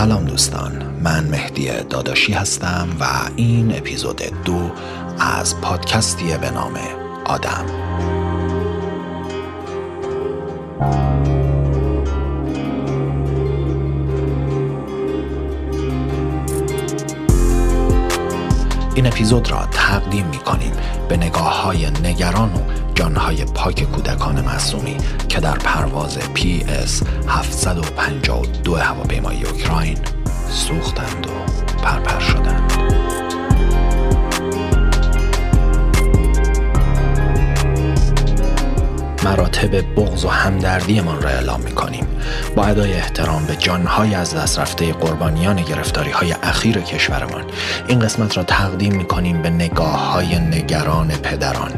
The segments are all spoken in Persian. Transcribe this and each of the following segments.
سلام دوستان من مهدی داداشی هستم و این اپیزود دو از پادکستی به نام آدم. این اپیزود را تقدیم می کنیم به نگاه های نگران و جانهای پاک کودکان معصومی که در پرواز PS 752 هواپیمای اوکراین سوختند و پرپر شدند. مراتب بغض و همدردیمان را اعلام می کنیم با ادای احترام به جانهای از دست رفته قربانیان گرفتاری های اخیر کشورمان این قسمت را تقدیم می کنیم به نگاه های نگران پدران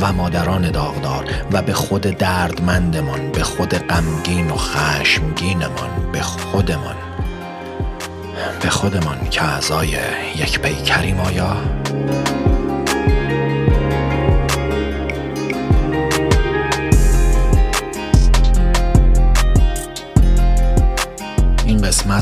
و مادران داغدار و به خود دردمندمان به خود غمگین و خشمگینمان به خودمان به خودمان که اعضای یک پیکریم آیا؟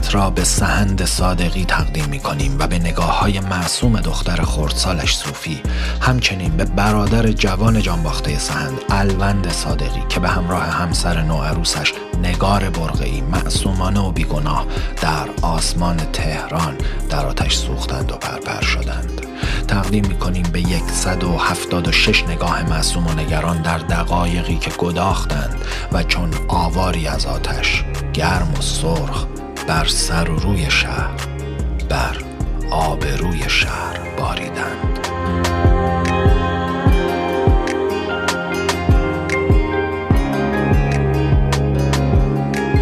قسمت را به سهند صادقی تقدیم می کنیم و به نگاه های معصوم دختر خردسالش صوفی همچنین به برادر جوان جانباخته سهند الوند صادقی که به همراه همسر نوعروسش نگار برقی معصومانه و بیگناه در آسمان تهران در آتش سوختند و پرپر شدند. تقدیم می کنیم به 176 نگاه معصوم و نگران در دقایقی که گداختند و چون آواری از آتش گرم و سرخ بر سر و روی شهر بر آبروی شهر باریدند.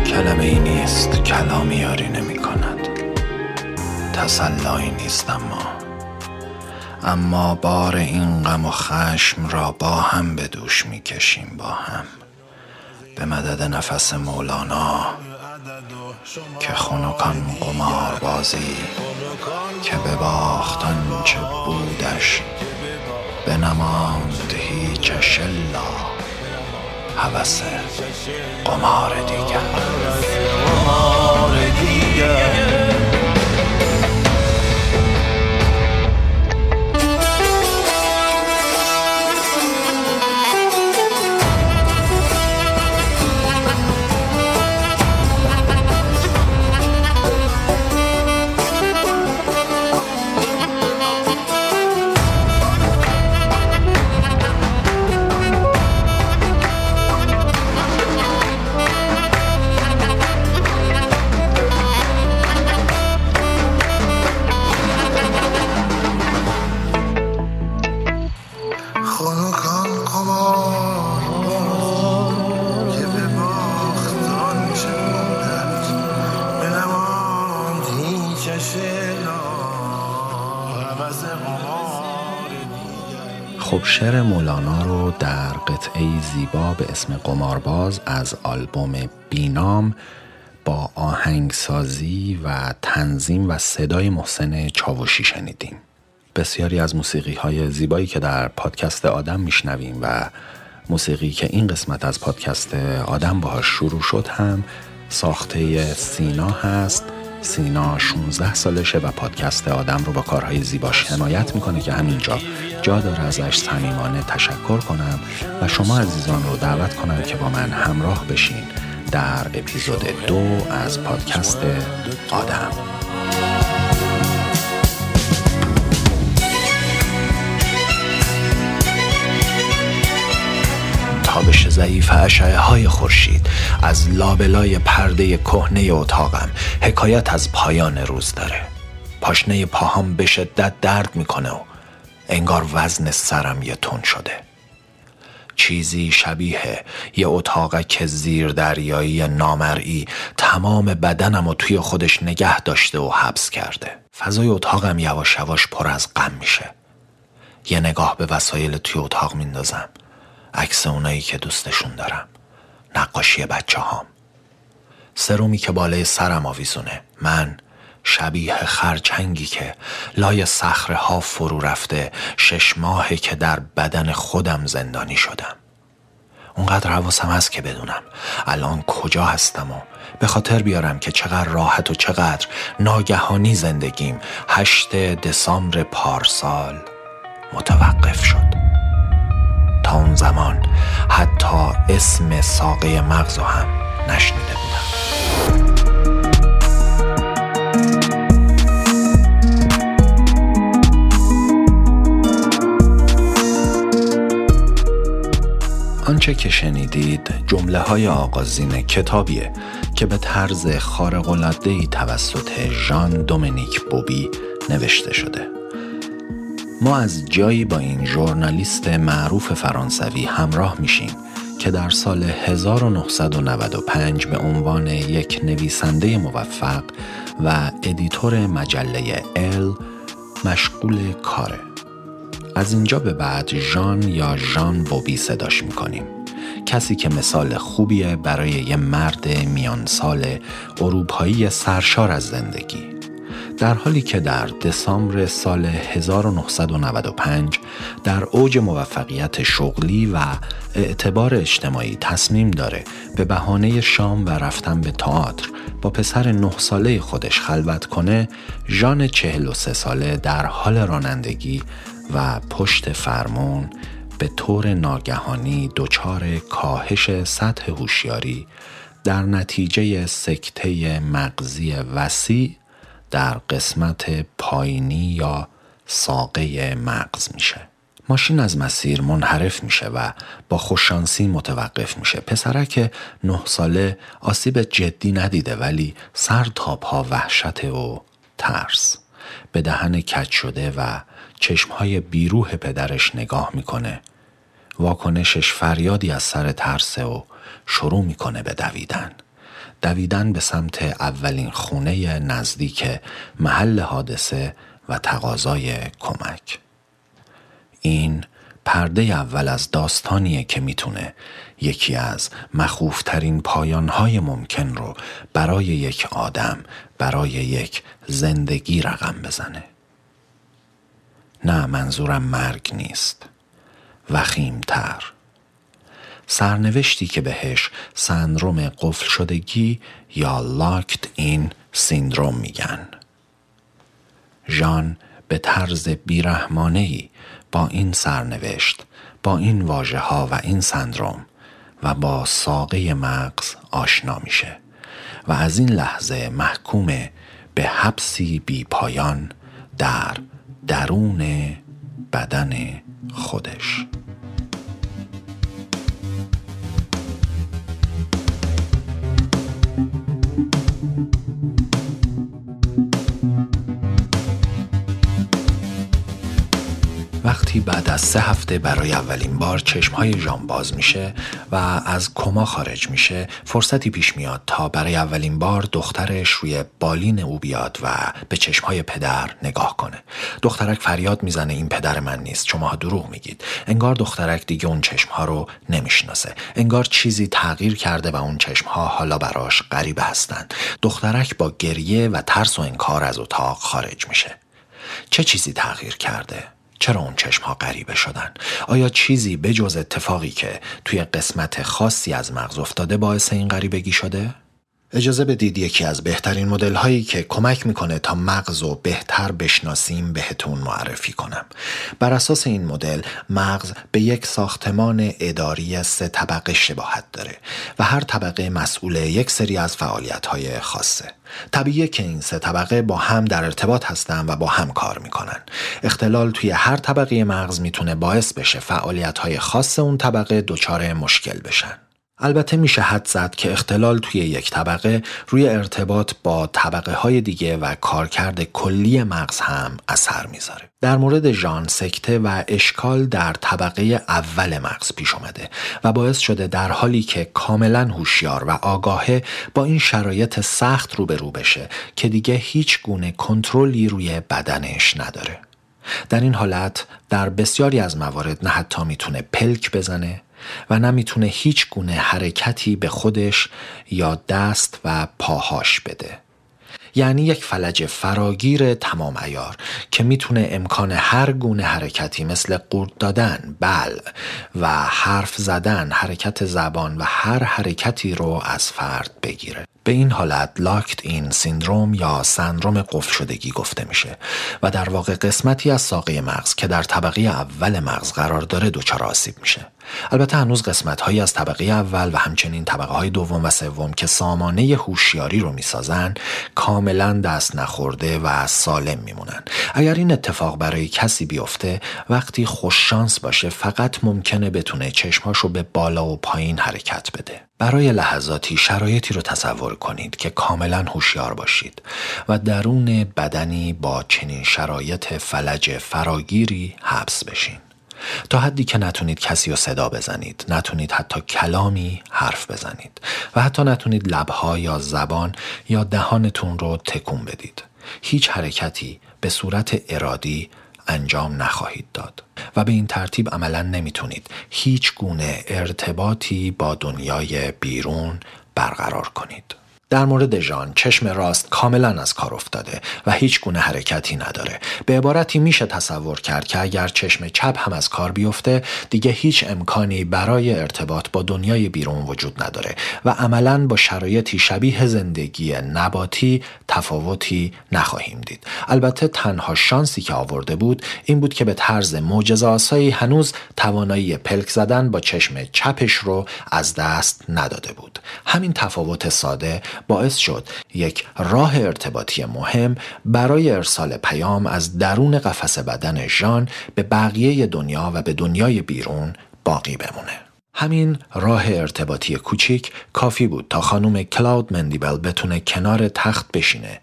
کلمه ای نیست کلامی یاری نمی کند. تسلایی نیست اما. اما بار این غم و خشم را با هم به دوش می کشیم با هم. به مدد نفس مولانا که خونکان قمار بازی که بباختن چه بودش بنماند هیچ شلا حوث قمار دیگر. اسم قمارباز از آلبوم بینام با آهنگسازی و تنظیم و صدای محسن چاوشی شنیدیم. بسیاری از موسیقی های زیبایی که در پادکست آدم میشنویم و موسیقی که این قسمت از پادکست آدم باهاش شروع شد هم ساخته سینا هست. سینا 16 سالشه و پادکست آدم رو با کارهای زیباش حمایت می‌کنه که همینجا جا داره ازش صمیمانه تشکر کنم و شما عزیزان رو دعوت کنم که با من همراه بشین در اپیزود دو از پادکست آدم. تابش ضعیف اشعه های خورشید. از لابلای پرده کهنه اتاقم حکایت از پایان روز داره. پاشنه پاهام به شدت درد می‌کنه و انگار وزن سرم یه تون شده. چیزی شبیه یه اتاق که زیر دریایی نامرئی تمام بدنم و توی خودش نگه داشته و حبس کرده. فضای اتاقم یواش یواش پر از غم میشه. یه نگاه به وسایل توی اتاق میندازم. عکس اونایی که دوستشون دارم. نقاشی بچه هام سرومی که بالای سرم آویزونه. من شبیه خرچنگی که لای صخره ها فرو رفته شش ماهه که در بدن خودم زندانی شدم. اونقدر حواسم هست که بدونم الان کجا هستم و به خاطر بیارم که چقدر راحت و چقدر ناگهانی زندگیم هشت دسامبر پارسال متوقف شد. اون زمان حتی اسم ساقه مغزو هم نشنیده بودم آنچه که شنیدید جمله های آغازین کتابیه که به طرز ای توسط ژان دومینیک بوبی نوشته شده. ما از جایی با این ژورنالیست معروف فرانسوی همراه میشیم که در سال 1995 به عنوان یک نویسنده موفق و editor مجله Elle مشغول کاره. از اینجا به بعد ژان یا ژان بوبی صداش می‌کنیم کسی که مثال خوبیه برای یه مرد میان سال اروپایی سرشار از زندگی در حالی که در دسامبر سال 1995 در اوج موفقیت شغلی و اعتبار اجتماعی تصمیم داره به بهانه شام و رفتن به تئاتر با پسر نه ساله خودش خلوت کنه ژان 43 ساله در حال رانندگی و پشت فرمون به طور ناگهانی دچار کاهش سطح هوشیاری در نتیجه سکته مغزی وسیع در قسمت پایینی یا ساقه مغز میشه. ماشین از مسیر منحرف میشه و با خوششانسی متوقف میشه. پسرک نه ساله آسیب جدی ندیده ولی سر تا پا وحشت و ترس. به دهن کج شده و چشمهای بیروح پدرش نگاه می‌کنه. واکنشش فریادی از سر ترسه و شروع می‌کنه به دویدن. دویدن به سمت اولین خونه نزدیک محل حادثه و تقاضای کمک. این پرده اول از داستانیه که می‌تونه یکی از مخوفترین پایانهای ممکن رو برای یک آدم برای یک زندگی رقم بزنه. نه منظورم مرگ نیست. وخیمتر. سرنوشتی که بهش سندروم قفل شدگی یا لاکت این سیندروم میگن. ژان به طرز بیرحمانه با این سرنوشت با این واژه ها و این سندروم و با ساقه مغز آشنا میشه و از این لحظه محکوم به حبسی بی پایان در درون بدن خودش. وقتی بعد از سه هفته برای اولین بار چشمهای ژان باز میشه و از کما خارج میشه. فرصتی پیش میاد تا برای اولین بار دخترش روی بالین او بیاد و به چشمهای پدر نگاه کنه. دخترک فریاد می‌زنه این پدر من نیست شما دروغ میگید. انگار دخترک دیگه اون چشمها رو نمی‌شناسه. انگار چیزی تغییر کرده و اون چشمها حالا براش غریبه هستن. دخترک با گریه و ترس و انکار از اتاق خارج میشه. چه چیزی تغییر کرده؟ چرا اون چشم ها غریبه شدن؟ آیا چیزی بجز اتفاقی که توی قسمت خاصی از مغز افتاده باعث این غریبگی شده؟ اجازه بدید یکی از بهترین مدل هایی که کمک می‌کنه تا مغز و بهتر بشناسیم بهتون معرفی کنم. بر اساس این مدل مغز به یک ساختمان اداری سه طبقه شباهت داره و هر طبقه مسئول یک سری از فعالیت های خاصه. طبیعیه که این سه طبقه با هم در ارتباط هستن و با هم کار می‌کنن. اختلال توی هر طبقه مغز می‌تونه باعث بشه فعالیت های خاص اون طبقه دچار مشکل بشن. البته میشه حد زد که اختلال توی یک طبقه روی ارتباط با طبقه های دیگه و کارکرد کلی مغز هم اثر می‌ذاره. در مورد ژان سکته و اشکال در طبقه اول مغز پیش اومده و باعث شده در حالی که کاملا هوشیار و آگاهه با این شرایط سخت روبرو بشه که دیگه هیچ گونه کنترلی روی بدنش نداره. در این حالت در بسیاری از موارد نه حتی می‌تونه پلک بزنه و نمی‌تونه هیچ گونه حرکتی به خودش یا دست و پاهاش بده یعنی یک فلج فراگیر تمام ایار که می‌تونه امکان هر گونه حرکتی مثل قورت دادن، بل و حرف زدن، حرکت زبان و هر حرکتی رو از فرد بگیره. به این حالت لاکت این سیندروم یا سندروم قفل شدگی گفته میشه و در واقع قسمتی از ساقه مغز که در طبقه اول مغز قرار داره دچار آسیب میشه البته هنوز قسمت هایی از طبقه اول و همچنین طبقه های دوم و سوم که سامانه هوشیاری رو می‌سازن کاملا دست نخورده و سالم میمونن. اگر این اتفاق برای کسی بیفته وقتی خوششانس باشه فقط ممکنه بتونه چشماشو به بالا و پایین حرکت بده. برای لحظاتی شرایطی رو تصور کنید که کاملا هوشیار باشید و درون بدنی با چنین شرایط فلج فراگیری حبس بشین. تا حدی که نتونید کسی رو صدا بزنید نتونید حتی کلامی حرف بزنید و حتی نتونید لبها یا زبان یا دهانتون رو تکون بدید. هیچ حرکتی به صورت ارادی انجام نخواهید داد و به این ترتیب عملا نمی‌تونید هیچ گونه ارتباطی با دنیای بیرون برقرار کنید. در مورد ژان چشم راست کاملا از کار افتاده و هیچ گونه حرکتی نداره. به عبارتی میشه تصور کرد که اگر چشم چپ هم از کار بیفته دیگه هیچ امکانی برای ارتباط با دنیای بیرون وجود نداره و عملا با شرایطی شبیه زندگی نباتی تفاوتی نخواهیم دید. البته تنها شانسی که آورده بود این بود که به طرز معجزه آسایی هنوز توانایی پلک زدن با چشم چپش رو از دست نداده بود. همین تفاوت ساده باعث شد یک راه ارتباطی مهم برای ارسال پیام از درون قفس بدن ژان به بقیه دنیا و به دنیای بیرون باقی بمونه. همین راه ارتباطی کوچیک کافی بود تا خانم کلاود مندیبل بتونه کنار تخت بشینه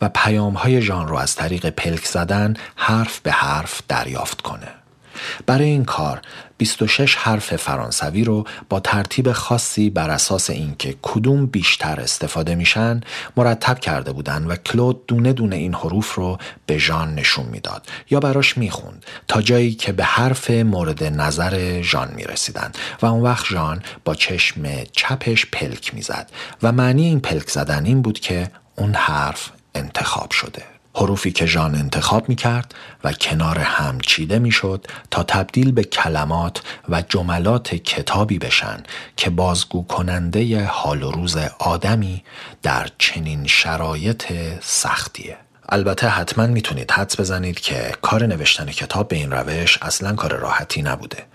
و پیام های ژان رو از طریق پلک زدن حرف به حرف دریافت کنه. برای این کار 26 حرف فرانسوی رو با ترتیب خاصی بر اساس اینکه کدوم بیشتر استفاده میشن مرتب کرده بودن و کلود دونه دونه این حروف رو به ژان نشون می‌داد یا براش می‌خوند تا جایی که به حرف مورد نظر ژان می‌رسیدن و اون وقت ژان با چشم چپش پلک می‌زد و معنی این پلک زدن این بود که اون حرف انتخاب شده. حروفی که ژان انتخاب می کرد و کنار هم چیده می شد تا تبدیل به کلمات و جملات کتابی بشن که بازگو کننده حال و روز آدمی در چنین شرایط سختیه. البته حتما می‌تونید حدس بزنید که کار نوشتن کتاب به این روش اصلا کار راحتی نبوده.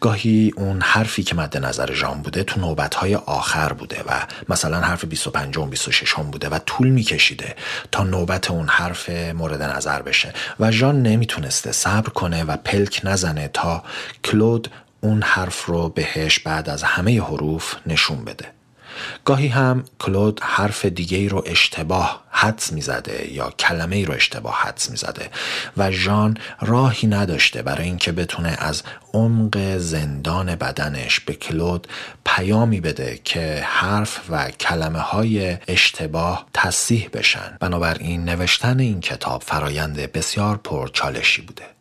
گاهی اون حرفی که مد نظر ژان بوده تو نوبتهای آخر بوده و مثلا حرف 25 و 26 بوده و طول میکشیده تا نوبت اون حرف مورد نظر بشه. و ژان نمی‌تونسته صبر کنه و پلک نزنه تا کلود اون حرف رو بهش بعد از همه حروف نشون بده. گاهی هم کلود حرف دیگه ای رو اشتباه حدس می‌زده یا کلمه ای رو اشتباه حدس می‌زده و ژان راهی نداشته برای اینکه بتونه از عمق زندان بدنش به کلود پیامی بده که حرف و کلمه های اشتباه تصیح بشن. بنابراین نوشتن این کتاب فرایند بسیار پرچالشی بوده.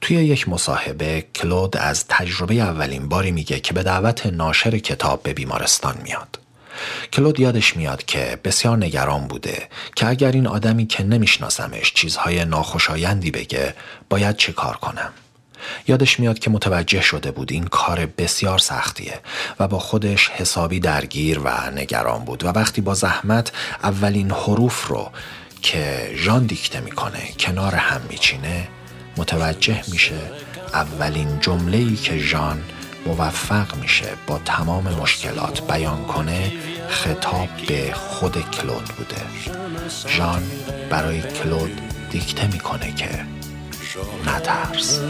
توی یک مصاحبه کلود از تجربه اولین باری میگه که به دعوت ناشر کتاب به بیمارستان میاد. کلود یادش میاد که بسیار نگران بوده که اگر این آدمی که نمیشناسمش چیزهای ناخوشایندی بگه باید چه کار کنم؟ یادش میاد که متوجه شده بود این کار بسیار سختیه و با خودش حسابی درگیر و نگران بود و وقتی با زحمت اولین حروف رو که ژان دیکته می‌کنه کنار هم میچینه متوجه میشه اولین جمله ای که ژان موفق میشه با تمام مشکلات بیان کنه خطاب به خود کلود بوده. ژان برای کلود دیکته می‌کنه که نترس.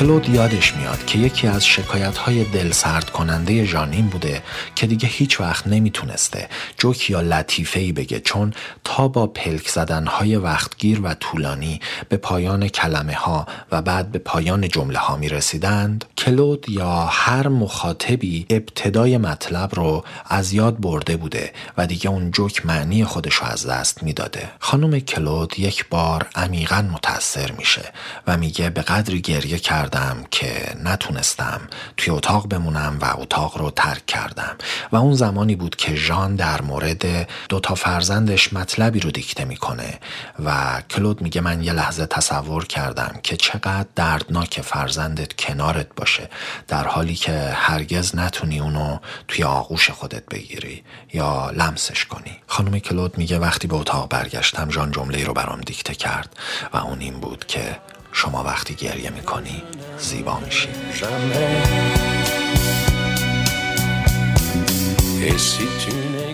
کلود یادش میاد که یکی از شکایت های دل سرد کننده ژان بوده که دیگه هیچ وقت نمی‌تونسته جوک یا لطیفه ای بگه چون تا با پلک زدن های وقتگیر و طولانی به پایان کلمه ها و بعد به پایان جمله ها می رسیدند کلود یا هر مخاطبی ابتدای مطلب رو از یاد برده بوده و دیگه اون جوک معنی خودش رو از دست می‌داده. خانم کلود یک بار عمیقا متاثر میشه و میگه به قدری گریه کردم که نتونستم توی اتاق بمونم و اتاق رو ترک کردم. و اون زمانی بود که ژان در مورد دو تا فرزندش مطلبی رو دیکته می‌کنه و کلود میگه من یه لحظه تصور کردم که چقدر دردناک فرزندت کنارت باشه در حالی که هرگز نتونی اونو توی آغوش خودت بگیری یا لمسش کنی. خانم کلود میگه وقتی به اتاق برگشتم ژان جمله رو برام دیکته کرد و اون این بود که شما وقتی گریه می‌کنی زیبا میشی.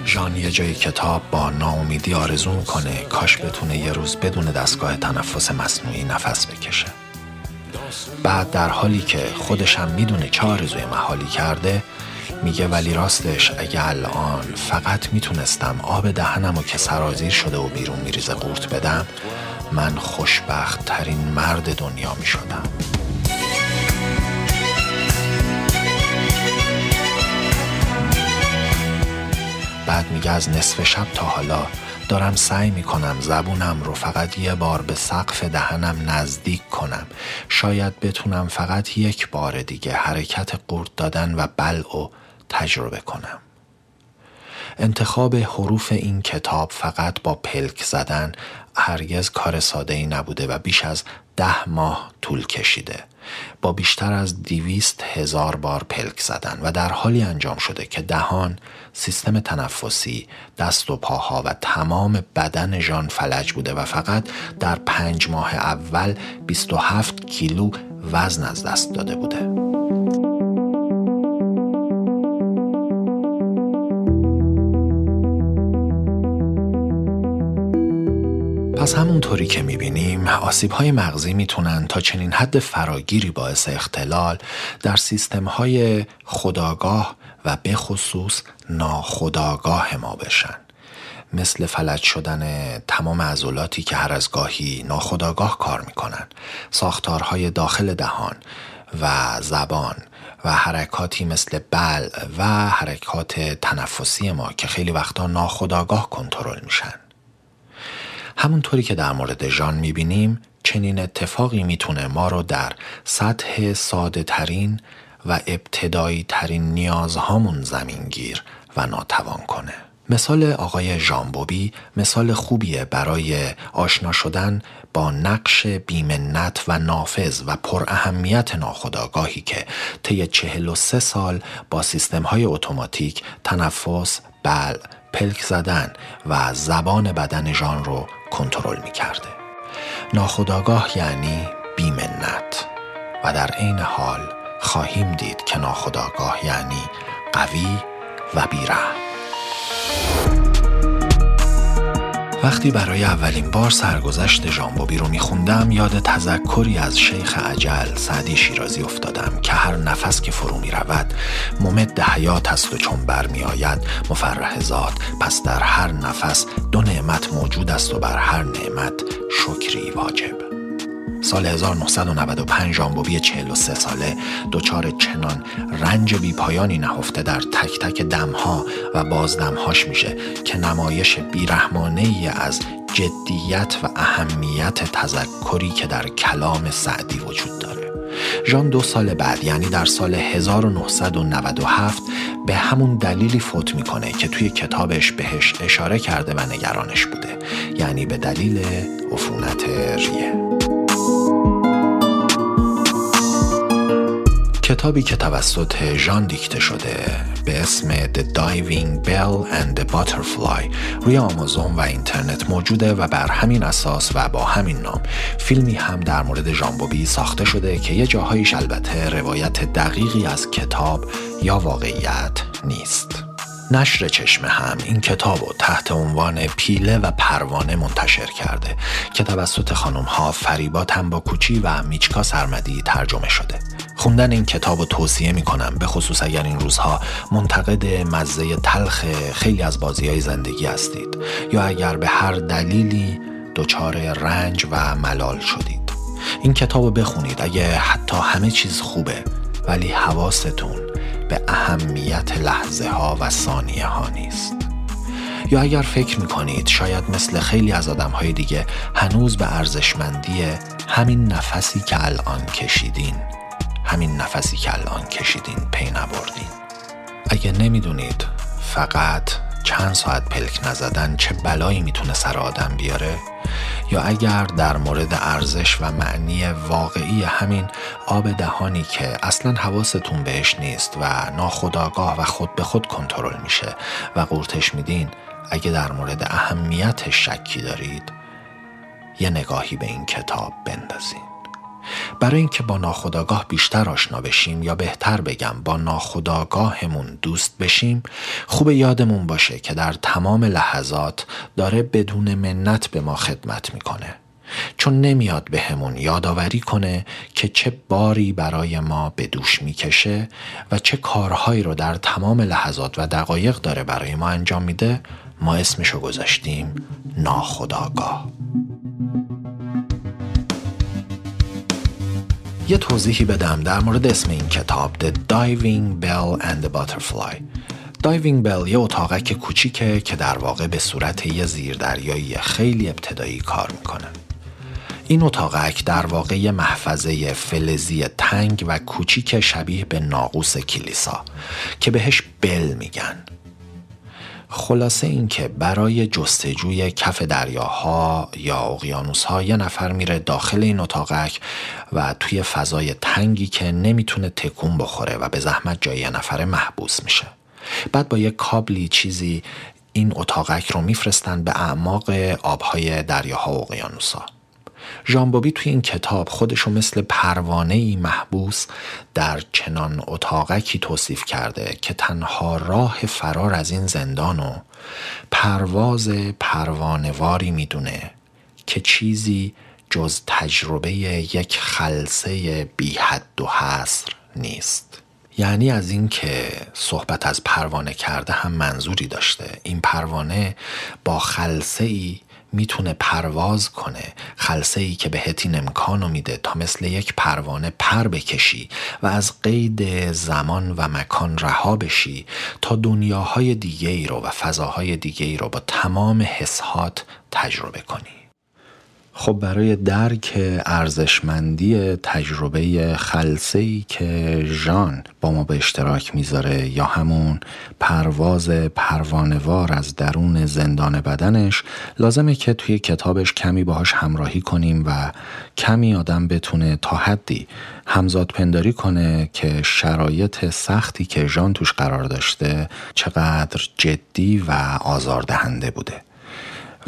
ژان یه جای کتاب با ناامیدی آرزو می‌کنه کاش بتونه یه روز بدون دستگاه تنفس مصنوعی نفس بکشه. بعد در حالی که خودش هم می‌دونه چه آرزوی محالی کرده میگه ولی راستش اگه الان فقط می‌تونستم آب دهنم و که سرازیر شده و بیرون میریزه قورت بدم من خوشبخت ترین مرد دنیا می‌شدم. بعد میگه از نصف شب تا حالا دارم سعی می‌کنم زبونم رو فقط یه بار به سقف دهنم نزدیک کنم. شاید بتونم فقط یک بار دیگه حرکت قورت دادن و بلع و تجربه کنم. انتخاب حروف این کتاب فقط با پلک زدن هرگز کار ساده ای نبوده و بیش از ده ماه طول کشیده با بیشتر از دیویست هزار بار پلک زدن و در حالی انجام شده که دهان، سیستم تنفسی، دست و پاها و تمام بدن ژان فلج بوده و فقط در پنج ماه اول 27 کیلو وزن از دست داده بوده. پس همونطوری که می‌بینیم آسیب های مغزی می‌تونن تا چنین حد فراگیری باعث اختلال در سیستم های خداگاه و به خصوص ناخداگاه ما بشن. مثل فلج شدن تمام عضلاتی که هر از گاهی ناخداگاه کار می‌کنن. ساختارهای داخل دهان و زبان و حرکاتی مثل بل و حرکات تنفسی ما که خیلی وقتا ناخداگاه کنترل میشن. همونطوری که در مورد ژان می‌بینیم چنین اتفاقی می‌تونه ما رو در سطح ساده ترین و ابتدایی ترین نیازهامون زمینگیر و ناتوان کنه. مثال آقای ژامبوبی مثال خوبیه برای آشنا شدن با نقش بیمنت و نافذ و پر اهمیت ناخداگاهی که طی 43 سال با سیستم های اتوماتیک تنفس، بل، پلک زدن و زبان بدن ژان رو کنترل می کرده. ناخداگاه یعنی بیمنت و در عین حال خواهیم دید که ناخداگاه یعنی قوی و بیره. وقتی برای اولین بار سرگذشت ژامبوبی رو میخوندم یاد تذکری از شیخ عجل سعدی شیرازی افتادم که هر نفس که فرو می رود ممد حیات است و چون برمی آید مفرح زاد پس در هر نفس دو نعمت موجود است و بر هر نعمت شکری واجب. سال 1995 ژامبوبی 43 ساله دچار چنان رنج بی پایانی نهفته در تک تک دمها و بازدمهاش میشه که نمایش بیرحمانه ای از جدیت و اهمیت تذکری که در کلام سعدی وجود داره. ژان دو سال بعد یعنی در سال 1997 به همون دلیلی فوت می‌کنه که توی کتابش بهش اشاره کرده و نگرانش بوده. یعنی به دلیل عفونت ریه. کتابی که توسط ژان دیکته شده به اسم The Diving Bell and the Butterfly روی آمازون و اینترنت موجوده و بر همین اساس و با همین نام فیلمی هم در مورد ژامبوبی ساخته شده که یه جاهایش البته روایت دقیقی از کتاب یا واقعیت نیست. نشر چشمه هم این کتاب رو تحت عنوان پیله و پروانه منتشر کرده که توسط خانم ها فریبا تنباکوچی و میچکا سرمدی ترجمه شده خوندن این کتاب رو توصیه می کنم به خصوص اگر این روزها منتقد مزه تلخ خیلی از بازی های زندگی هستید یا اگر به هر دلیلی دچار رنج و ملال شدید. این کتاب رو بخونید اگه حتی همه چیز خوبه ولی حواستون به اهمیت لحظه ها و ثانیه ها نیست. یا اگر فکر می‌کنید شاید مثل خیلی از آدم های دیگه هنوز به ارزشمندی همین نفسی که الان کشیدین همین نفسی که الان کشیدین پی نبردین. اگه نمی‌دونید فقط چند ساعت پلک نزدن چه بلایی می‌تونه سر آدم بیاره؟ یا اگر در مورد ارزش و معنی واقعی همین آب دهانی که اصلا حواستون بهش نیست و ناخداگاه و خود به خود کنترل میشه و قورتش میدین اگه در مورد اهمیتش شکی دارید یه نگاهی به این کتاب بندازین. برای اینکه با ناخداگاه بیشتر آشنا بشیم یا بهتر بگم با ناخداگاهمون دوست بشیم خوب یادمون باشه که در تمام لحظات داره بدون منت به ما خدمت می‌کنه. چون نمیاد به یادآوری کنه که چه باری برای ما به دوش می‌کشه و چه کارهایی رو در تمام لحظات و دقایق داره برای ما انجام میده ما اسمشو گذاشتیم ناخداگاه یه توضیحی بدم در مورد اسم این کتاب The Diving Bell and the Butterfly. دایوینگ بل یه اتاقک کوچیکه که در واقع به صورت یه زیردریایی خیلی ابتدایی کار می‌کنه. این اتاقک در واقع یه محفظه فلزی تنگ و کوچیک شبیه به ناقوس کلیسا که بهش بل میگن. خلاصه اینکه برای جستجوی کف دریاها یا اقیانوسها یه نفر میره داخل این اتاقک و توی فضای تنگی که نمی‌تونه تکون بخوره و به زحمت جای یه نفر محبوس میشه. بعد با یه کابلی چیزی این اتاقک رو میفرستن به اعماق آبهای دریاها و اقیانوسها. ژامبوبی توی این کتاب خودشو مثل پروانه ای محبوس در چنان اتاقکی توصیف کرده که تنها راه فرار از این زندان و پرواز پروانواری می‌دونه که چیزی جز تجربه یک خلصه بی حد و حصر نیست. یعنی از اینکه صحبت از پروانه کرده هم منظوری داشته. این پروانه با خلصه ای می‌تونه پرواز کنه. خلصه ای که بهت این امکانو میده تا مثل یک پروانه پر بکشی و از قید زمان و مکان رها بشی تا دنیاهای دیگه ای رو و فضاهای دیگه ای رو با تمام حسهات تجربه کنی. خب برای درک ارزشمندی تجربه خلصه ای که ژان با ما به اشتراک می‌ذاره یا همون پرواز پروانوار از درون زندان بدنش لازمه که توی کتابش کمی باهاش همراهی کنیم و کمی آدم بتونه تا حدی همزاد پنداری کنه که شرایط سختی که ژان توش قرار داشته چقدر جدی و آزاردهنده بوده.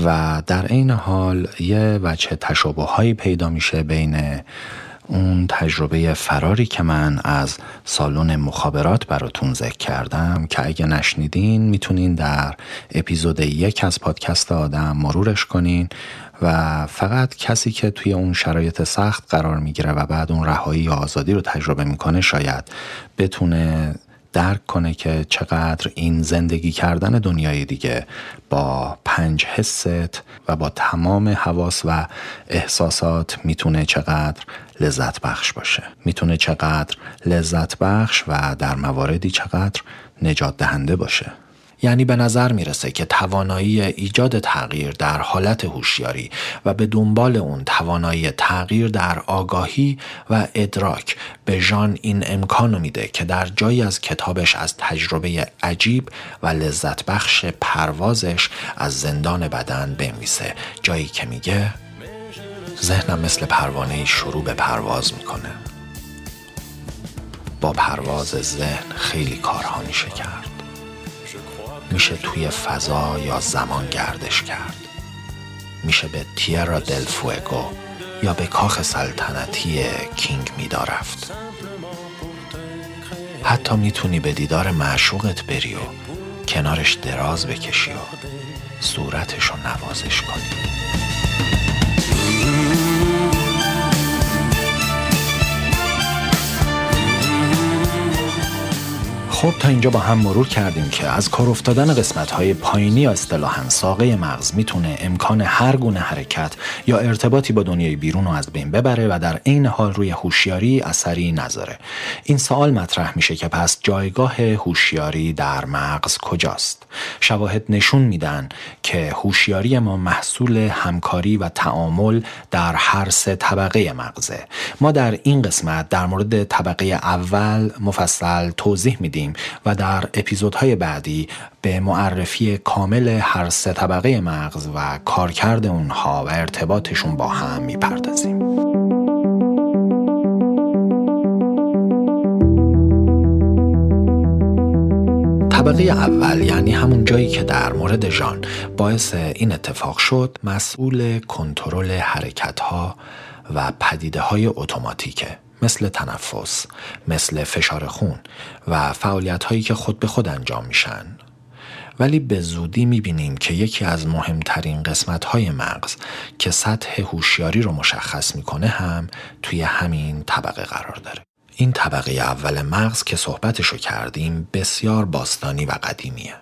و در عین حال یه وچه تشابه هایی پیدا میشه بین اون تجربه فراری که من از سالن مخابرات براتون ذکر کردم که اگه نشنیدین می‌تونین در اپیزود یک از پادکست آدم مرورش کنین و فقط کسی که توی اون شرایط سخت قرار می‌گیره و بعد اون رهایی یا آزادی رو تجربه می‌کنه شاید بتونه درک کنه که چقدر این زندگی کردن دنیای دیگه با پنج حست و با تمام حواس و احساسات می‌تونه چقدر لذت بخش باشه. می‌تونه چقدر لذت بخش و در مواردی چقدر نجات دهنده باشه. یعنی به نظر می‌رسه که توانایی ایجاد تغییر در حالت هوشیاری و به دنبال اون توانایی تغییر در آگاهی و ادراک به ژان این امکانو میده که در جایی از کتابش از تجربه عجیب و لذت بخش پروازش از زندان بدن بنویسه. جایی که میگه ذهنم مثل پروانه شروع به پرواز می‌کنه. با پرواز ذهن خیلی کارها میشه کرد میشه توی فضا یا زمان گردش کرد. میشه به تیرا دل فوگو یا به کاخ سلطنتی کینگ میدا رفت. حتی می‌تونی به دیدار معشوقت بری و کنارش دراز بکشی و صورتش رو نوازش کنی. خب تا اینجا با هم مرور کردیم که از کار افتادن قسمت های پایینی یا اصطلاحا ساقه مغز می‌تونه امکان هر گونه حرکت یا ارتباطی با دنیای بیرون رو از بین ببره و در عین حال روی هوشیاری اثری نذاره. این سوال مطرح میشه که پس جایگاه هوشیاری در مغز کجاست؟ شواهد نشون میدن که هوشیاری ما محصول همکاری و تعامل در هر سه طبقه مغزه. ما در این قسمت در مورد طبقه اول مفصل توضیح میدیم و در اپیزودهای بعدی به معرفی کامل هر سه طبقه مغز و کارکرد اونها و ارتباطشون با هم می‌پردازیم. طبقه اول یعنی همون جایی که در مورد ژان باعث این اتفاق شد مسئول کنترل حرکت ها و پدیده های اتوماتیکه مثل تنفس، مثل فشار خون و فعالیت هایی که خود به خود انجام میشن. ولی به زودی می‌بینیم که یکی از مهمترین قسمت های مغز که سطح هوشیاری رو مشخص می‌کنه هم توی همین طبقه قرار داره. این طبقه اول مغز که صحبتشو کردیم بسیار باستانی و قدیمیه.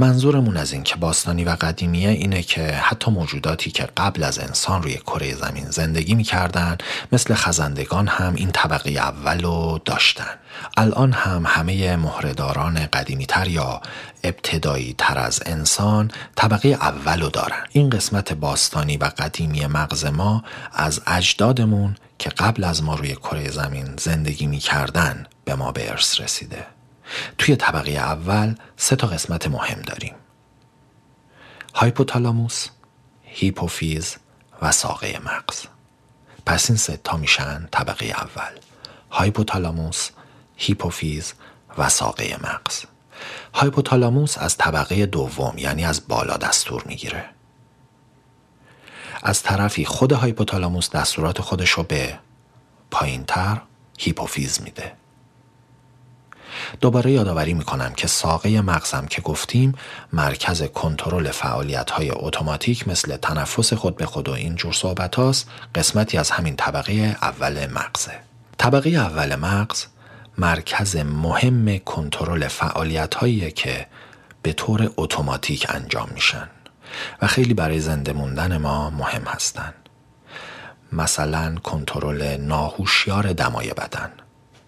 منظورمون از این که باستانی و قدیمیه اینه که حتی موجوداتی که قبل از انسان روی کره زمین زندگی می‌کردن مثل خزندگان هم این طبقه اول رو داشتن. الان هم همه مهرهداران قدیمی تر یا ابتدایی تر از انسان طبقه اول رو دارن. این قسمت باستانی و قدیمی مغز ما از اجدادمون که قبل از ما روی کره زمین زندگی می‌کردن به ما به ارث رسیده. توی طبقه اول سه تا قسمت مهم داریم. hypothalamus، هیپوفیز و ساقه مغز. پس این سه تا میشن طبقه اول. hypothalamus، هیپوفیز و ساقه مغز. hypothalamus از طبقه دوم یعنی از بالا دستور می‌گیره. از طرفی خود هایپوتالاموس دستورات خودش رو به پایینتر هیپوفیز میده. دوباره یادآوری می‌کنم که ساقه مغزم که گفتیم مرکز کنترل فعالیت های اتوماتیک مثل تنفس خود به خود و این جور صحبت هاست قسمتی از همین طبقه اول مغزه طبقه اول مغز مرکز مهم کنترل فعالیت هایی که به طور اتوماتیک انجام میشن و خیلی برای زنده موندن ما مهم هستند. مثلا کنترل ناهوشیار دمای بدن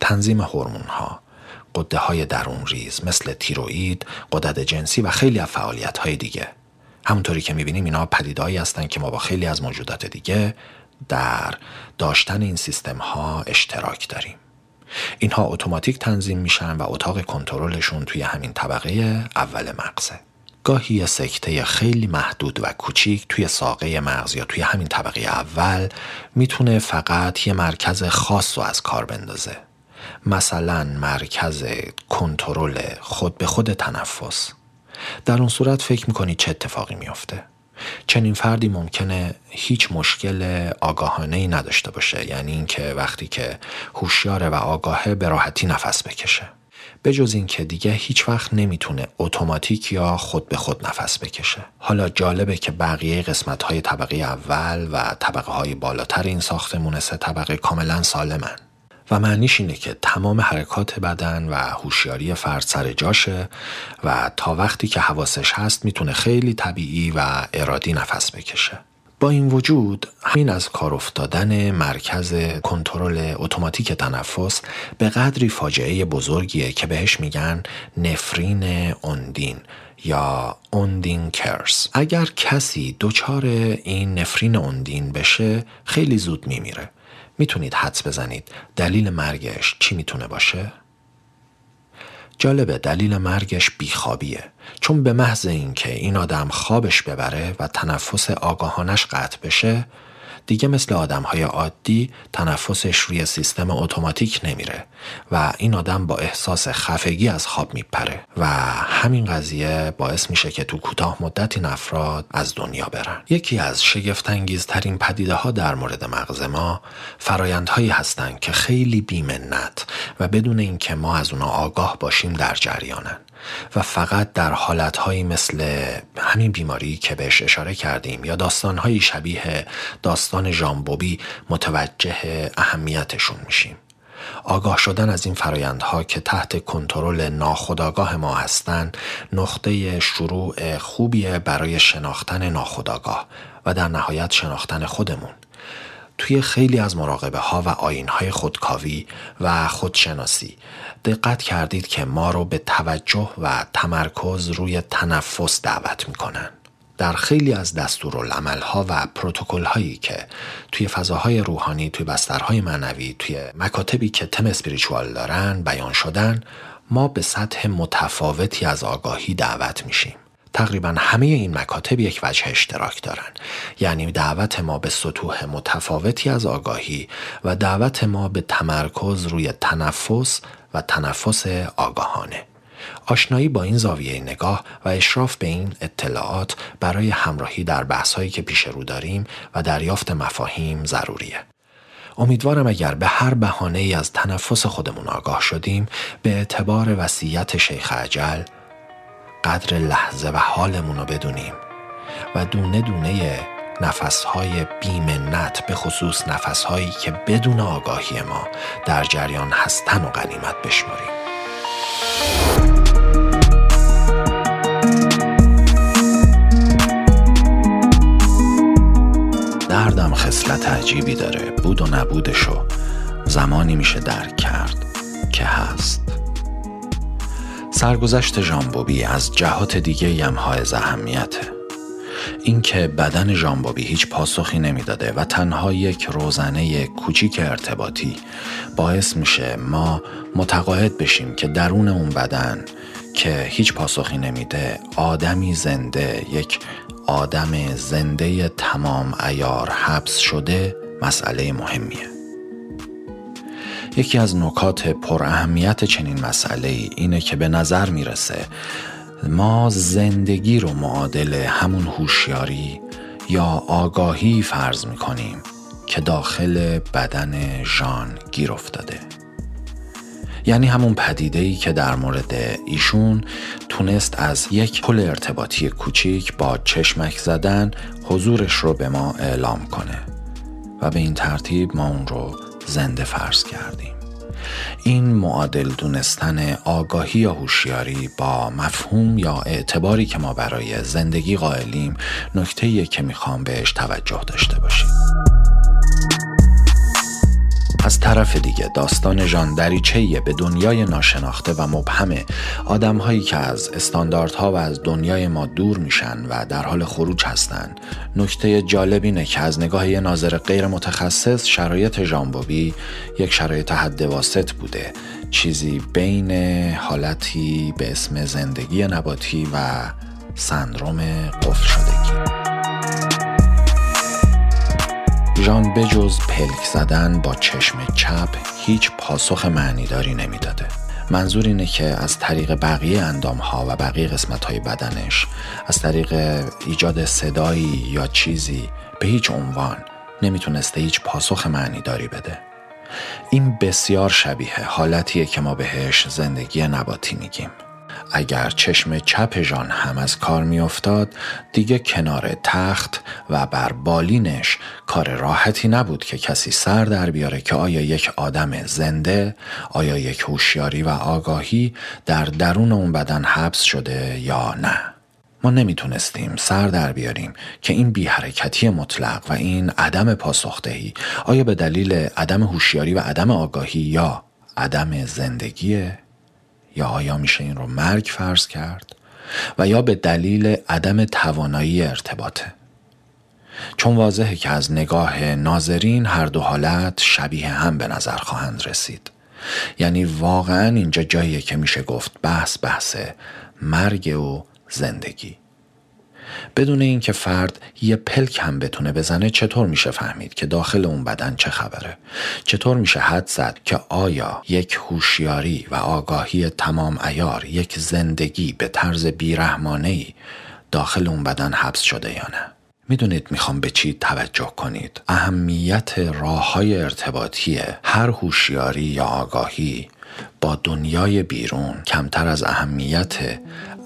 تنظیم هورمون ها قده های درون ریز مثل تیروئید، قدرت جنسی و خیلی از فعالیت های دیگه. همونطوری که می‌بینیم اینا پدیدهایی هستند که ما با خیلی از موجودات دیگه در داشتن این سیستم ها اشتراک داریم. اینها اتوماتیک تنظیم میشن و اتاق کنترلشون توی همین طبقه اول مغزه. گاهی یه سکته خیلی محدود و کوچیک توی ساقه مغز یا توی همین طبقه اول می‌تونه فقط یه مرکز خاص رو از کار بندازه. مثلا مرکز کنترل خود به خود تنفس. در اون صورت فکر می‌کنی چه اتفاقی میافته؟ چنین فردی ممکنه هیچ مشکل آگاهانه ای نداشته باشه یعنی اینکه وقتی که هوشیار و آگاهه به راحتی نفس بکشه. به جز اینکه دیگه هیچ وقت نمی‌تونه اتوماتیک یا خود به خود نفس بکشه. حالا جالبه که بقیه قسمت های طبقه اول و طبقه های بالاتر این ساختمون سه طبقه کاملا سالمن. و معنیش اینه که تمام حرکات بدن و هوشیاری فرد سر جاشه و تا وقتی که حواسش هست می‌تونه خیلی طبیعی و ارادی نفس بکشه. با این وجود همین از کار افتادن مرکز کنترل اتوماتیک تنفس به قدری فاجعه بزرگیه که بهش میگن نفرین اوندین یا اوندین کرس اگر کسی دچار این نفرین اوندین بشه خیلی زود میمیره. می‌تونید حدس بزنید دلیل مرگش چی می‌تونه باشه؟ جالبه دلیل مرگش بیخوابیه چون به محض اینکه این آدم خوابش ببره و تنفس آگاهانش قطع بشه دیگه مثل آدم های عادی تنفسش روی سیستم اتوماتیک نمیره و این آدم با احساس خفگی از خواب میپره و همین قضیه باعث میشه که تو کوتاه مدت این افراد از دنیا برن. یکی از شگفتانگیزترین پدیده ها در مورد مغز ما فرایندهایی هستند که خیلی بیمنت و بدون اینکه ما از اونا آگاه باشیم در جریانن. و فقط در حالتهایی مثل همین بیماری که بهش اشاره کردیم یا داستانهایی شبیه داستان ژامبوبی متوجه اهمیتشون میشیم. آگاه شدن از این فرایندها که تحت کنترل ناخودآگاه ما هستند نقطه شروع خوبیه برای شناختن ناخودآگاه و در نهایت شناختن خودمون. توی خیلی از مراقبه ها و آین های خودکاوی و خودشناسی دقت کردید که ما رو به توجه و تمرکز روی تنفس دعوت می‌کنن. در خیلی از دستورالعمل ها و پروتکل هایی که توی فضاهای روحانی توی بسترهای معنوی توی مکاتبی که تم اسپریچوال دارن بیان شدن ما به سطح متفاوتی از آگاهی دعوت میشیم. تقریبا همه این مکاتب یک وجه اشتراک دارند یعنی دعوت ما به سطوح متفاوتی از آگاهی و دعوت ما به تمرکز روی تنفس و تنفس آگاهانه آشنایی با این زاویه نگاه و اشراف به این اطلاعات برای همراهی در بحثهایی که پیش رو داریم و دریافت مفاهیم ضروریه. امیدوارم اگر به هر بهانه ای از تنفس خودمون آگاه شدیم به اعتبار وسیعت شیخ عجل قدر لحظه و حالمون رو بدونیم و دونه دونه نفسهای بیمنت به خصوص نفسهایی که بدون آگاهی ما در جریان هستن و غنیمت بشماریم. دردم خصلت عجیبی داره بود و نبودشو زمانی میشه درک کرد که هست. سرگذشت ژامبوبی از جهات دیگه یم های اهمیته اینکه بدن ژامبوبی هیچ پاسخی نمی‌داده و تنها یک روزنه کوچیک ارتباطی باعث میشه ما متقاعد بشیم که درون اون بدن که هیچ پاسخی نمیده آدمی زنده یک آدم زنده تمام ایار حبس شده مسئله مهمیه. یکی از نکات پر اهمیت چنین مسئله اینه که به نظر می‌رسه ما زندگی رو معادل همون هوشیاری یا آگاهی فرض می‌کنیم که داخل بدن ژان گیر افتاده. یعنی همون پدیده ای که در مورد ایشون تونست از یک پل ارتباطی کوچیک با چشمک زدن حضورش رو به ما اعلام کنه و به این ترتیب ما اون رو زنده فرض کردیم. این معادل دونستن آگاهی یا هوشیاری با مفهوم یا اعتباری که ما برای زندگی قائلیم نکته که می‌خوام بهش توجه داشته باشیم. از طرف دیگه داستان ژان دریچه به دنیای ناشناخته و مبهم آدمهایی که از استانداردها و از دنیای ما دور میشن و در حال خروج هستند. نکته جالب اینه که از نگاه یه ناظر غیر متخصص شرایط ژامبوبی یک شرایط حد واسط بوده. چیزی بین حالتی به اسم زندگی نباتی و سندروم قفل شدگی. ژان بجز پلک زدن با چشم چپ هیچ پاسخ معنیداری نمی‌داده. منظور اینه که از طریق بقیه اندام ها و بقیه قسمت های بدنش از طریق ایجاد صدایی یا چیزی به هیچ عنوان نمی‌تونسته هیچ پاسخ معنیداری بده. این بسیار شبیه حالتیه که ما بهش زندگی نباتی میگیم. اگر چشم چپ ژان هم از کار میافتاد دیگه کنار تخت و بر بالینش کار راحتی نبود که کسی سر در بیاره که آیا یک آدم زنده آیا یک هوشیاری و آگاهی در درون اون بدن حبس شده یا نه. ما نمی‌تونستیم سر در بیاریم که این بی حرکتی مطلق و این عدم پاسخدهی آیا به دلیل عدم هوشیاری و عدم آگاهی یا عدم زندگیه یا آیا میشه این رو مرگ فرض کرد؟ و یا به دلیل عدم توانایی ارتباطه. چون واضحه که از نگاه ناظرین هر دو حالت شبیه هم به نظر خواهند رسید. یعنی واقعا اینجا جاییه که میشه گفت بحث بحث مرگ و زندگی. بدون اینکه فرد یه پلک هم بتونه بزنه چطور میشه فهمید که داخل اون بدن چه خبره؟ چطور میشه حد زد که آیا یک هوشیاری و آگاهی تمام ایار یک زندگی به طرز بیرحمانه داخل اون بدن حبس شده یا نه؟ می‌دونید می‌خوام به چی توجه کنید؟ اهمیت راه های ارتباطی هر هوشیاری یا آگاهی با دنیای بیرون کمتر از اهمیت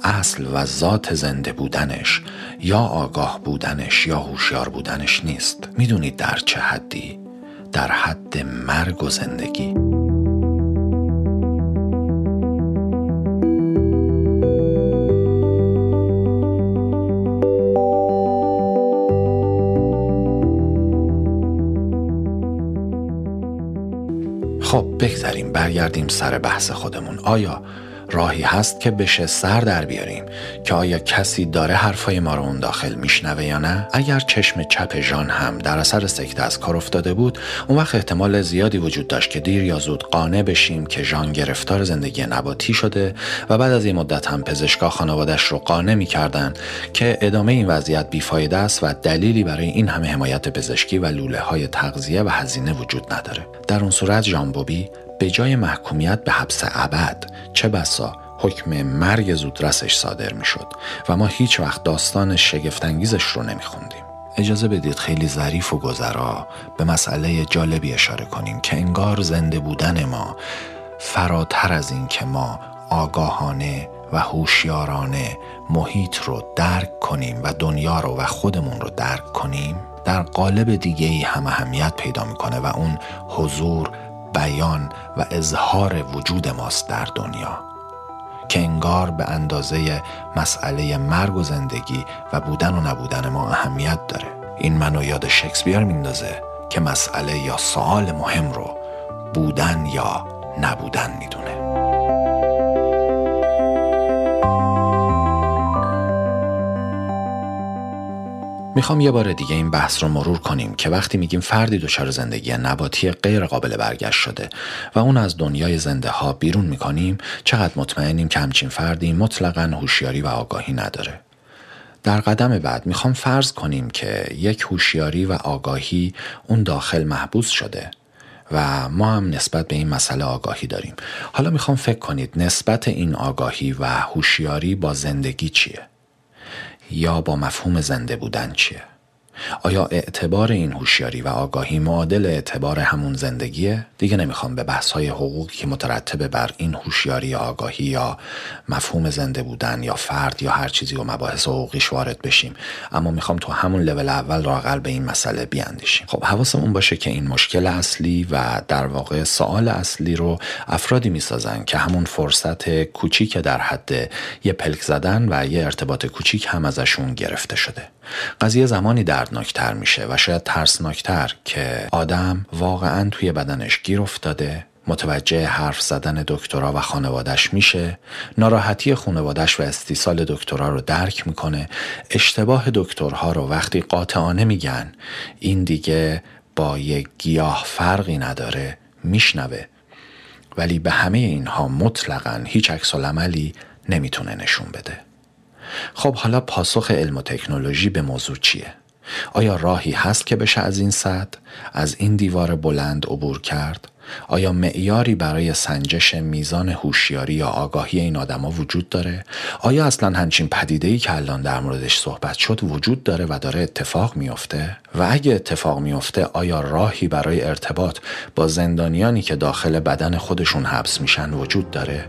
اصل و ذات زنده بودنش یا آگاه بودنش یا هوشیار بودنش نیست. می‌دونید در چه حدی؟ در حد مرگ و زندگی. خب بگذاریم برگردیم سر بحث خودمون. آیا راهی هست که بشه سر در بیاریم که آیا کسی داره حرفای ما رو اون داخل میشنوه یا نه؟ اگر چشم چپ ژان هم در اثر سکته از کار افتاده بود اون وقت احتمال زیادی وجود داشت که دیر یا زود قانع بشیم که ژان گرفتار زندگی نباتی شده و بعد از این مدت هم پزشکا خانوادش رو قانع می‌کردن که ادامه این وضعیت بیفایده است و دلیلی برای این همه حمایت پزشکی و لوله های تغذیه و هزینه وجود نداره. در اون صورت ژان بوبی به جای محکومیت به حبس ابد چه بسا حکم مرگ زودرسش صادر می شد و ما هیچ وقت داستان شگفتانگیزش رو نمی خوندیم. اجازه بدید خیلی ظریف و گذرا به مسئله جالبی اشاره کنیم که انگار زنده بودن ما فراتر از این که ما آگاهانه و هوشیارانه محیط رو درک کنیم و دنیا رو و خودمون رو درک کنیم در قالب دیگه ای هم اهمیت پیدا می‌کنه و اون حضور بیان و اظهار وجود ماست در دنیا که انگار به اندازه مسئله مرگ و زندگی و بودن و نبودن ما اهمیت داره. این منو یاد شکسپیر میندازه که مسئله یا سوال مهم رو بودن یا نبودن می‌دونه. می‌خوام یه بار دیگه این بحث رو مرور کنیم که وقتی میگیم فردی دچار زندگی نباتی غیر قابل برگشت شده و اون از دنیای زنده ها بیرون می‌کنیم چقدر مطمئنیم که همچین فردی مطلقا هوشیاری و آگاهی نداره. در قدم بعد می‌خوام فرض کنیم که یک هوشیاری و آگاهی اون داخل محبوس شده و ما هم نسبت به این مسئله آگاهی داریم. حالا می‌خوام فکر کنید نسبت این آگاهی و هوشیاری با زندگی چیه؟ یا با مفهوم زنده بودن چیه؟ آیا اعتبار این هوشیاری و آگاهی معادل اعتبار همون زندگیه؟ دیگه نمی‌خوام به بحث های حقوقی که مترتبه بر این هوشیاری یا آگاهی یا مفهوم زنده بودن یا فرد یا هر چیزی و مباحث حقوقیش وارد بشیم. اما می‌خوام تو همون لول اول راقل به این مسئله بیاندیشیم. خب حواسمون باشه که این مشکل اصلی و در واقع سوال اصلی رو افرادی می‌سازن که همون فرصت کوچیک در حد یه پلک زدن و یه ارتباط کوچیک هم ازشون گرفته شده. قضیه زمانی دردناکتر میشه و شاید ترسناکتر که آدم واقعا توی بدنش گیر افتاده متوجه حرف زدن دکترا و خانوادش میشه ناراحتی خانوادش و استیصال دکترا رو درک می‌کنه. اشتباه دکترها رو وقتی قاطعانه میگن این دیگه با یک گیاه فرقی نداره میشنوه. ولی به همه اینها مطلقا هیچ عکس عملی نمی‌تونه نشون بده. خب حالا پاسخ علم و تکنولوژی به موضوع چیه؟ آیا راهی هست که بشه از این صد از این دیوار بلند عبور کرد؟ آیا معیاری برای سنجش میزان هوشیاری یا آگاهی این آدما وجود داره؟ آیا اصلا همچین پدیده ای که الان در موردش صحبت شد وجود داره و داره اتفاق میافته و اگه اتفاق میافته آیا راهی برای ارتباط با زندانیانی که داخل بدن خودشون حبس میشن وجود داره؟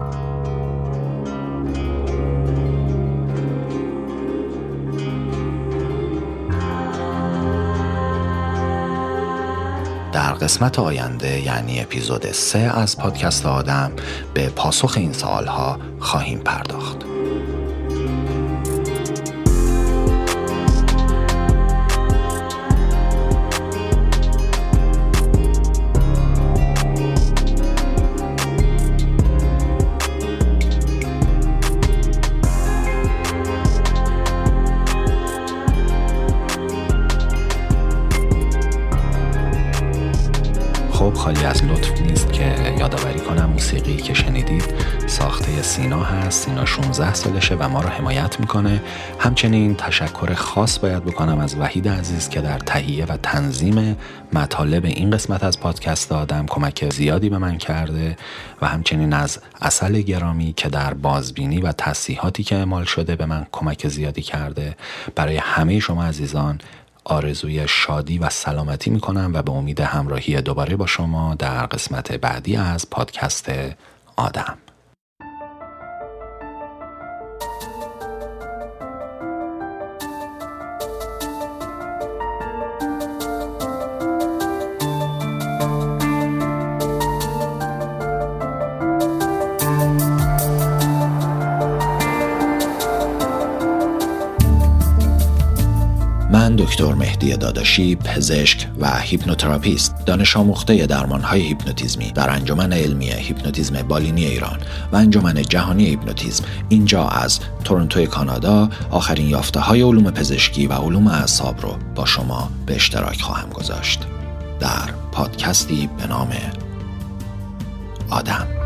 در قسمت آینده یعنی اپیزود 3 از پادکست آدم به پاسخ این سوالها خواهیم پرداخت. خالی از لطف نیست که یادآوری کنم موسیقی که شنیدید ساخته سینا هست. سینا 16 سالشه و ما رو حمایت می‌کنه. همچنین تشکر خاص باید بکنم از وحید عزیز که در تهیه و تنظیم مطالب این قسمت از پادکست آدم کمک زیادی به من کرده و همچنین از اصل گرامی که در بازبینی و تصیحاتی که اعمال شده به من کمک زیادی کرده. برای همه شما عزیزان آرزوی شادی و سلامتی می کنم و به امید همراهی دوباره با شما در قسمت بعدی از پادکست آدم. مهدی داداشی پزشک و هیپنوتراپیست دانش آموخته درمانهای هیپنوتیزمی در انجمن علمی هیپنوتیزم بالینی ایران و انجمن جهانی هیپنوتیزم. اینجا از تورنتو کانادا آخرین یافته های علوم پزشکی و علوم اعصاب رو با شما به اشتراک خواهم گذاشت. در پادکستی به نام آدم.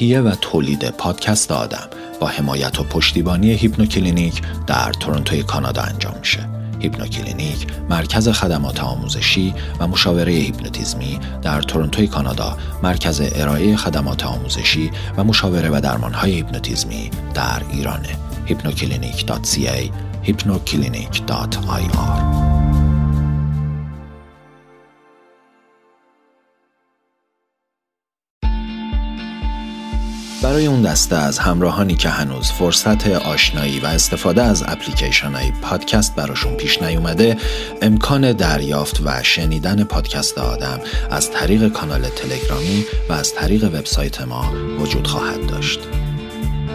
تهیه و تولید پادکست آدم با حمایت و پشتیبانی هیپنوکلینیک در تورنتوی کانادا انجام میشه. هیپنوکلینیک مرکز خدمات آموزشی و مشاوره هیپنوتیزمی در تورنتوی کانادا مرکز ارائه خدمات آموزشی و مشاوره و درمانهای هیپنوتیزمی در ایرانه hypnoclinic.ca hypnoclinic.ir برای اون دسته از همراهانی که هنوز فرصت آشنایی و استفاده از اپلیکیشن های پادکست براشون پیش نیومده امکان دریافت و شنیدن پادکست آدم از طریق کانال تلگرامی و از طریق وبسایت ما وجود خواهد داشت.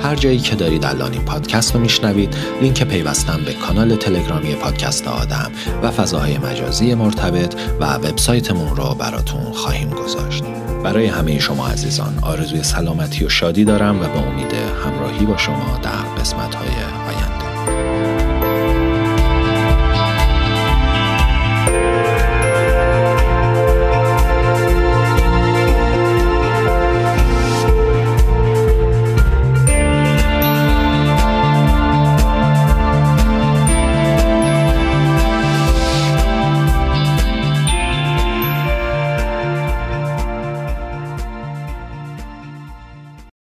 هر جایی که دارید الان این پادکست رو میشنوید لینک پیوستن به کانال تلگرامی پادکست آدم و فضاهای مجازی مرتبط و وبسایتمون رو براتون خواهیم گذاشت برای همه شما عزیزان آرزوی سلامتی و شادی دارم و به امید همراهی با شما در قسمت های آینده.